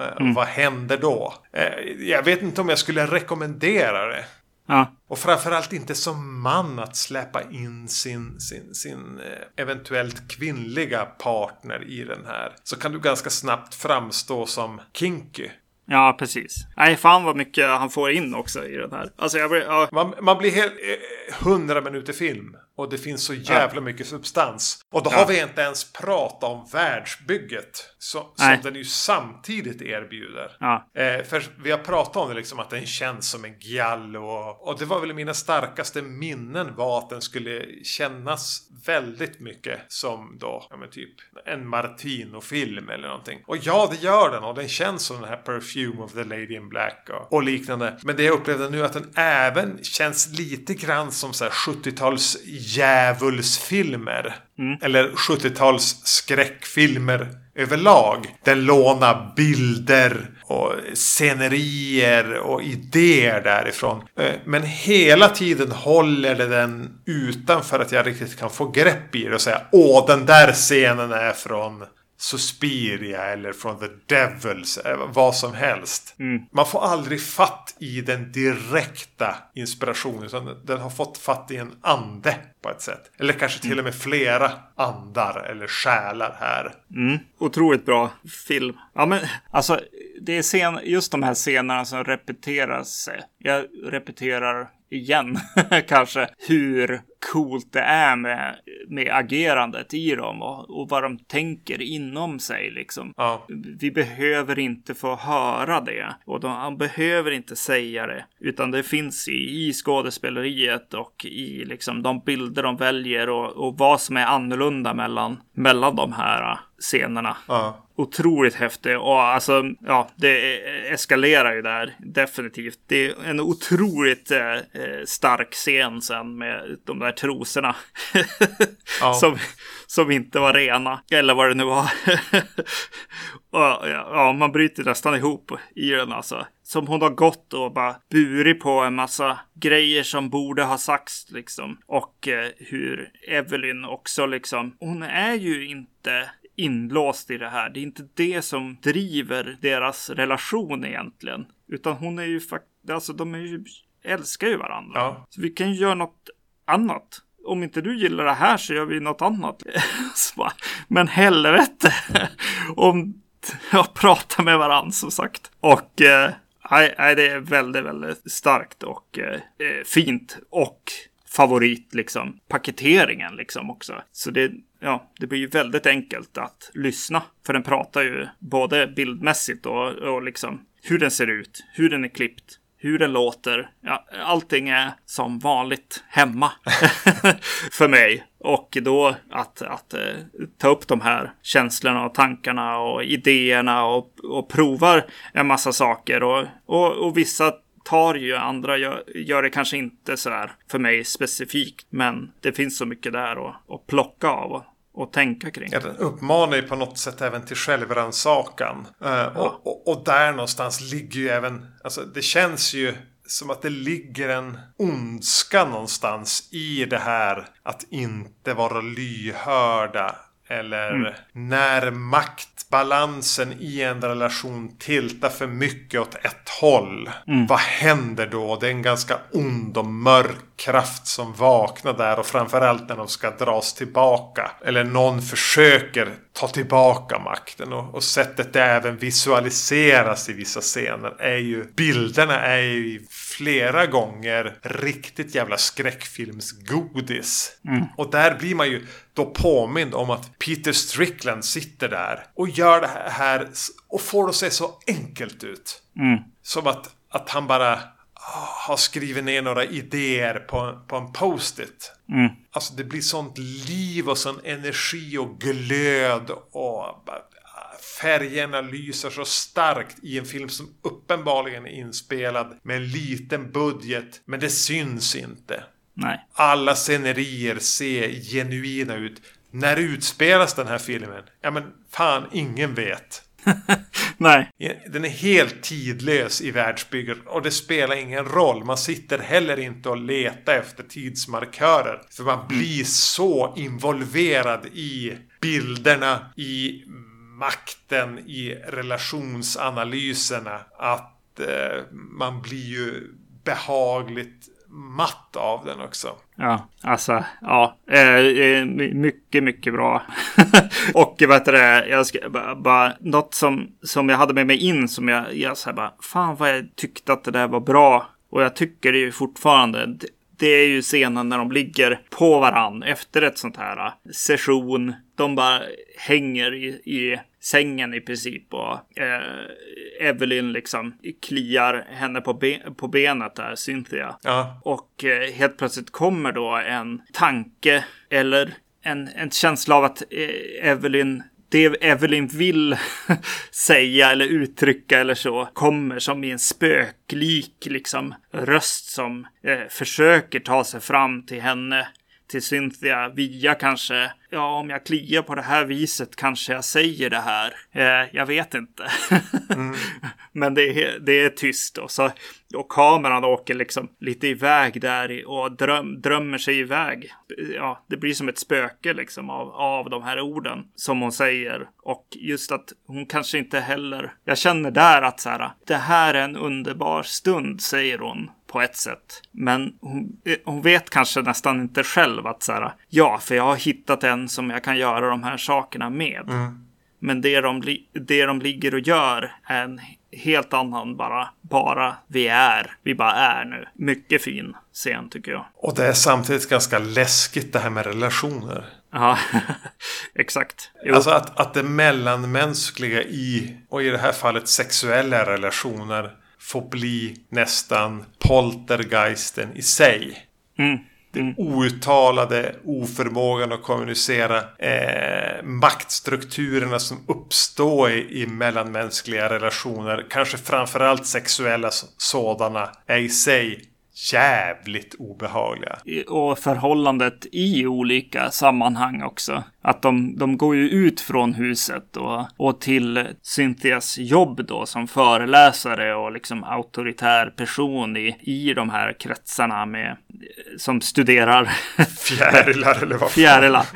Eh, Vad händer då? Eh, jag vet inte om jag skulle rekommendera det. Ja, Och framförallt inte som man att släppa in sin, sin, sin eh, eventuellt kvinnliga partner i den här. Så kan du ganska snabbt framstå som kinky. ja, precis. Nej, fan vad mycket han får in också i den här. Alltså, jag blir, ja, Man, man blir helt eh, 100 minuter film. Och det finns så jävla mycket substans. Och då Ja. har vi inte ens pratat om världsbygget. Så, som Nej. den ju samtidigt erbjuder. ja, Eh, för vi har pratat om det liksom att den känns som en giallo. Och, och det var väl mina starkaste minnen var att den skulle kännas väldigt mycket som då, ja men typ en Martino-film eller någonting. Och ja, det gör den och den känns som den här Perfume of the Lady in Black och, och liknande. Men det jag upplevde nu är att den även känns lite grann som så här 70-tals djävulsfilmer. Eller 70-tals skräckfilmer överlag. Den lånar bilder och scenerier och idéer därifrån. Eh, men hela tiden håller det den utanför att jag riktigt kan få grepp i det och säga Åh, den där scenen är från Suspiria eller från The Devils, eh, vad som helst. Man får aldrig fatt i den direkta inspirationen utan den har fått fatt i en ande på ett sätt. Eller kanske till och med flera andar eller själar här. Mm. Otroligt bra film. Ja, men alltså, det är scen, just de här scenerna som repeteras. Jag repeterar igen kanske hur coolt det är med, med agerandet i dem och, och vad de tänker inom sig liksom. Ja. Vi behöver inte få höra det och de, han behöver inte säga det utan det finns i, i skådespeleriet och i liksom de bilder de väljer och, och vad som är annorlunda mellan, mellan de här eh, scenerna. Ja. Otroligt häftig och alltså, ja, det eskalerar ju där definitivt. Det är en otroligt eh, eh, stark scen sen med de där trosorna. Ja. som, som inte var rena, eller vad det nu var. och, ja, ja, man bryter nästan ihop i den alltså. Som hon har gått och bara burit på en massa grejer som borde ha sagts liksom. Och eh, hur Evelyn också liksom, hon är ju inte inlåst i det här. Det är inte det som driver deras relation egentligen. Utan hon är ju faktiskt, alltså de är ju, älskar ju varandra. Ja. Så vi kan ju göra något annat. Om inte du gillar det här så gör vi något annat. Bara, Men helvete! Om jag pratar med varandra som sagt. Och eh, nej, det är väldigt, väldigt starkt och eh, eh, fint. Och favorit liksom. Paketeringen liksom också. Så det, ja, det blir ju väldigt enkelt att lyssna. För den pratar ju både bildmässigt och, och liksom hur den ser ut, hur den är klippt, hur den låter. Ja, allting är som vanligt hemma för mig. Och då att, att eh, ta upp de här känslorna och tankarna och idéerna och, och provar en massa saker. Och, och, och vissa tar ju, andra gör, gör det kanske inte så här för mig specifikt. Men det finns så mycket där att, att plocka av och tänka kring. Ja, den uppmanar ju på något sätt även till självrannsakan. Uh, ja. och, och, och, där någonstans ligger ju även, alltså det känns ju som att det ligger en ondska någonstans i det här att inte vara lyhörda. Eller mm. när maktbalansen i en relation tiltar för mycket åt ett håll. Mm. Vad händer då? Det är en ganska ond och mörk kraft som vaknar där och framförallt när de ska dras tillbaka. Eller någon försöker ta tillbaka makten och, och sättet det även visualiseras i vissa scener är ju bilderna är ju flera gånger riktigt jävla skräckfilmsgodis. Mm. Och där blir man ju då påmind om att Peter Strickland sitter där och gör det här och får det att se så enkelt ut. Mm. Som att, att han bara har skrivit ner några idéer på, på en post-it. Mm. Alltså det blir sånt liv och sån energi och glöd och färgerna lyser så starkt i en film som uppenbarligen är inspelad med en liten budget. Men det syns inte. Nej. Alla scenerier ser genuina ut. När utspelas den här filmen? Ja men fan, ingen vet. Nej. Den är helt tidlös i världsbygget och det spelar ingen roll. Man sitter heller inte och letar efter tidsmarkörer. För man blir så involverad i bilderna, i makten, i relationsanalyserna att eh, man blir ju behagligt matt av den också. Ja, alltså, ja, eh, mycket, mycket bra. och vad heter det, jag ska bara, bara, något som, som jag hade med mig in som jag, jag så här bara, fan vad jag tyckte att det där var bra. Och jag tycker det ju fortfarande. Det är ju scenen när de ligger på varann efter ett sånt här äh, session. De bara hänger i, i sängen i princip och eh, Evelyn liksom kliar henne på, be på benet där, Cynthia. Ja. Och eh, helt plötsligt kommer då en tanke eller en, en känsla av att eh, Evelyn det Evelyn vill säga eller uttrycka eller så kommer som i en spöklik liksom röst som eh, försöker ta sig fram till henne till Cynthia via kanske, ja om jag kliar på det här viset kanske jag säger det här. Eh, jag vet inte. mm. Men det är, det är tyst och, så, och kameran åker liksom lite iväg där och dröm, drömmer sig iväg. Ja, det blir som ett spöke liksom av, av de här orden som hon säger. Och just att hon kanske inte heller, jag känner där att så här, det här är en underbar stund, säger hon på ett sätt. Men hon, eh, hon, vet kanske nästan inte själv att så här, ja, för jag har hittat en som jag kan göra de här sakerna med. Mm. Men det de, det de ligger och gör är en helt annan bara, bara vi är. Vi bara är nu. Mycket fin scen tycker jag. Och det är samtidigt ganska läskigt det här med relationer. Ja, exakt. Jo. Alltså att, att det mellanmänskliga i, och i det här fallet sexuella relationer, får bli nästan poltergeisten i sig. Mm. Den outtalade oförmågan att kommunicera. Eh, maktstrukturerna som uppstår i, i mellanmänskliga relationer. Kanske framförallt sexuella sådana. Är i sig jävligt obehagliga. Och förhållandet i olika sammanhang också. Att de, de går ju ut från huset och, och till Cynthias jobb då som föreläsare och liksom auktoritär person i, i de här kretsarna med, som studerar fjärilar eller vad Fjärilar.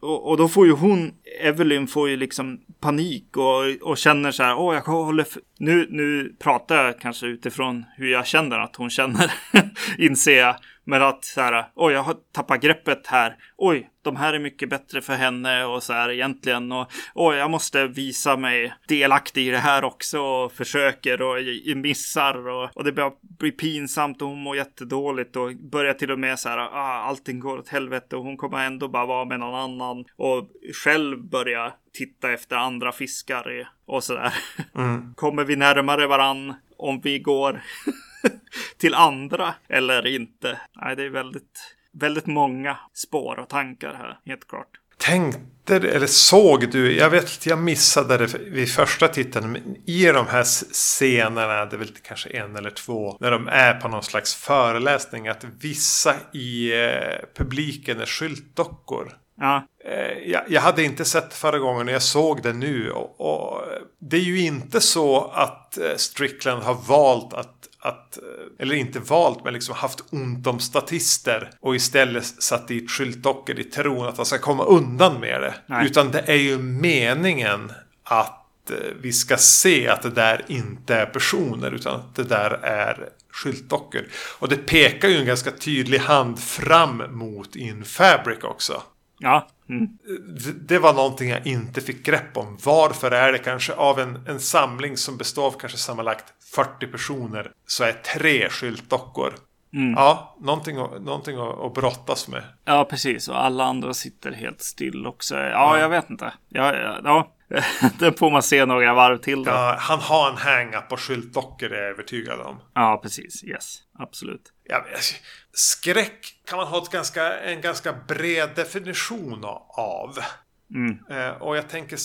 Och, och, då får ju hon, Evelyn får ju liksom panik och, och känner så här, åh jag håller, nu, nu pratar jag kanske utifrån hur jag känner att hon känner, inser jag. Men att så här, oj, jag har tappat greppet här. Oj, de här är mycket bättre för henne och så här egentligen. Och oj, jag måste visa mig delaktig i det här också och försöker och missar och, och det börjar bli pinsamt och hon mår jättedåligt och börjar till och med så här, ah, allting går åt helvete och hon kommer ändå bara vara med någon annan och själv börja titta efter andra fiskar och sådär. Mm. Kommer vi närmare varann om vi går till andra eller inte? Nej, det är väldigt, väldigt många spår och tankar här, helt klart. Tänkte eller såg du, jag vet att jag missade det vid första titeln, men i de här scenerna, det är väl kanske en eller två, när de är på någon slags föreläsning, att vissa i eh, publiken är skyltdockor. Ja. Eh, jag, jag, hade inte sett det förra gången och jag såg det nu. Och, och, det är ju inte så att eh, Strickland har valt att att, eh, eller inte valt, men liksom haft ont om statister och istället satt dit skyltdockor i tron att han ska komma undan med det. Nej. Utan det är ju meningen att vi ska se att det där inte är personer utan att det där är skyltdockor. Och det pekar ju en ganska tydlig hand fram mot In Fabric också. Ja. Mm. Det var någonting jag inte fick grepp om. Varför är det kanske av en, en samling som består av kanske sammanlagt 40 personer så är tre skyltdockor. Mm. Ja, någonting, någonting att, brottas med. Ja, precis. Och alla andra sitter helt still också. Ja, ja. jag vet inte. Ja, ja, ja. Den får man se några varv till då. Ja, han har en hang-up på skyltdockor, är jag övertygad om. Ja, precis. Yes, absolut. Ja, skräck kan man ha ett ganska, en ganska bred definition av. Mm. Eh, och jag tänker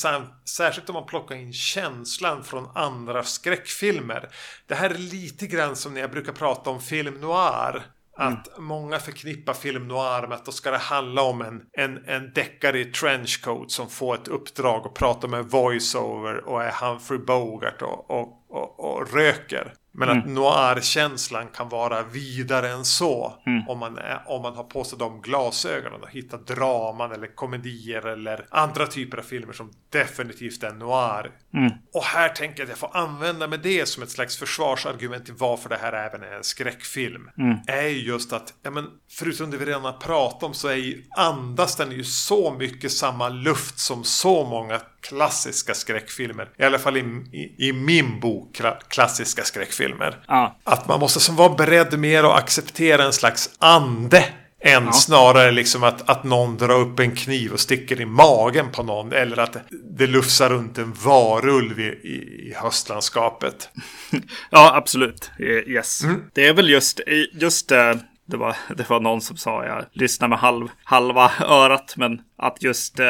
särskilt om man plockar in känslan från andra skräckfilmer. Det här är lite grann som när jag brukar prata om film noir. Att mm. många förknippar film noir med att då ska det handla om en, en, en deckare i trenchcoat som får ett uppdrag och pratar med voiceover och är Humphrey Bogart och, och, och, och röker. Men mm. att noir-känslan kan vara vidare än så. Mm. Om, man är, om man har på sig de glasögonen och hittar draman eller komedier eller andra typer av filmer som definitivt är noir. Mm. Och här tänker jag att jag får använda mig det som ett slags försvarsargument till varför det här även är en skräckfilm. Mm. Är ju just att, ja men förutom det vi redan har pratat om så är ju, andas den ju så mycket samma luft som så många klassiska skräckfilmer. I alla fall i, i, i min bok, klassiska skräckfilmer. Ja. Att man måste som vara beredd mer att acceptera en slags ande. Än ja. snarare liksom att, att någon drar upp en kniv och sticker i magen på någon. Eller att det lufsar runt en varulv i, i, i höstlandskapet. ja, absolut. Yes. Mm. Det är väl just, just uh det var, det var någon som sa, jag lyssnar med halv, halva örat, men att just eh,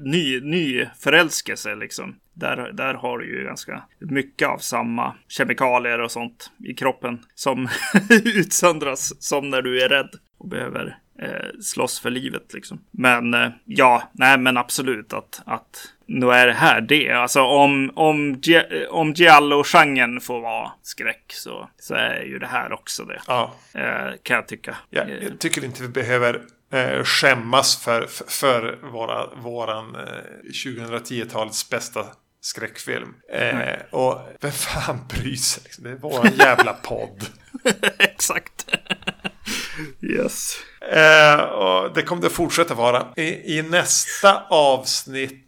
ny, ny förälskelse liksom. Där, där har du ju ganska mycket av samma kemikalier och sånt i kroppen som utsöndras som när du är rädd och behöver eh, slåss för livet liksom. Men eh, ja, nej men absolut att, att nu är det här det. Alltså om, om, om Giallo-genren får vara skräck så, så är ju det här också det. Ja. Eh, kan jag tycka. Ja, jag tycker inte vi behöver eh, skämmas för, för, för våra, våran eh, 2010-talets bästa skräckfilm. Eh, och vem fan bryr sig? Liksom? Det är våran jävla podd. Exakt. yes. Eh, och det kommer det fortsätta vara. I, I, nästa avsnitt.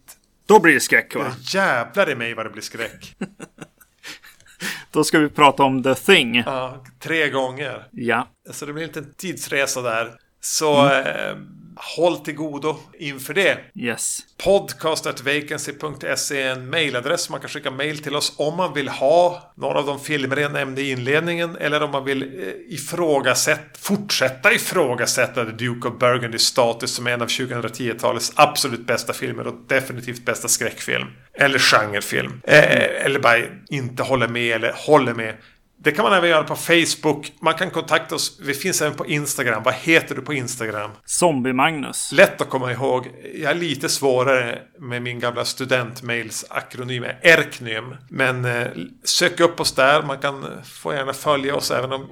Då blir det skräck va? Jävlar i mig vad det blir skräck. Då ska vi prata om The Thing. Ja, tre gånger. Ja. Så det blir inte en tidsresa där. Så mm. eh, håll till godo inför det. Yes. Podcast.vacancy.se är en mailadress. Man kan skicka mail till oss om man vill ha några av de filmer jag nämnde i inledningen. Eller om man vill eh, ifrågasätta, fortsätta ifrågasätta The Duke of Burgundy status som en av 2010-talets absolut bästa filmer och definitivt bästa skräckfilm. Eller genrefilm. Eh, eller bara inte håller med eller håller med. Det kan man även göra på Facebook. Man kan kontakta oss. Vi finns även på Instagram. Vad heter du på Instagram? Zombie-Magnus. Lätt att komma ihåg. Jag är lite svårare med min gamla studentmails akronym Erknym. Men eh, sök upp oss där. Man kan få gärna följa oss även om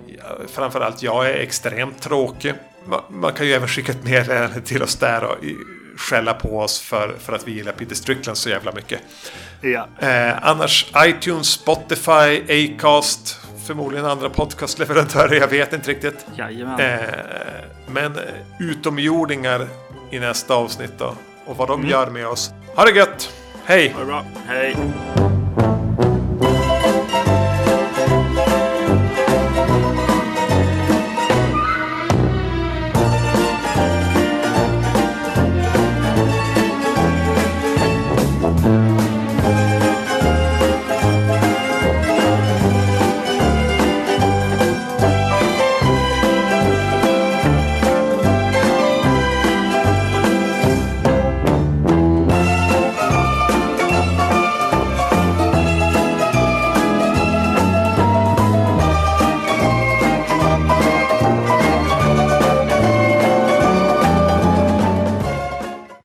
framförallt jag är extremt tråkig. Man, man kan ju även skicka ett meddelande till oss där. Och, skälla på oss för, för att vi gillar Peter Strickland så jävla mycket. Ja. Eh, annars iTunes, Spotify, Acast, förmodligen andra podcastleverantörer, jag vet inte riktigt. Jajamän. Eh, men eh, utomjordingar i nästa avsnitt då. Och vad de gör med oss. Ha det gött! Hej! Ha det bra. Hej.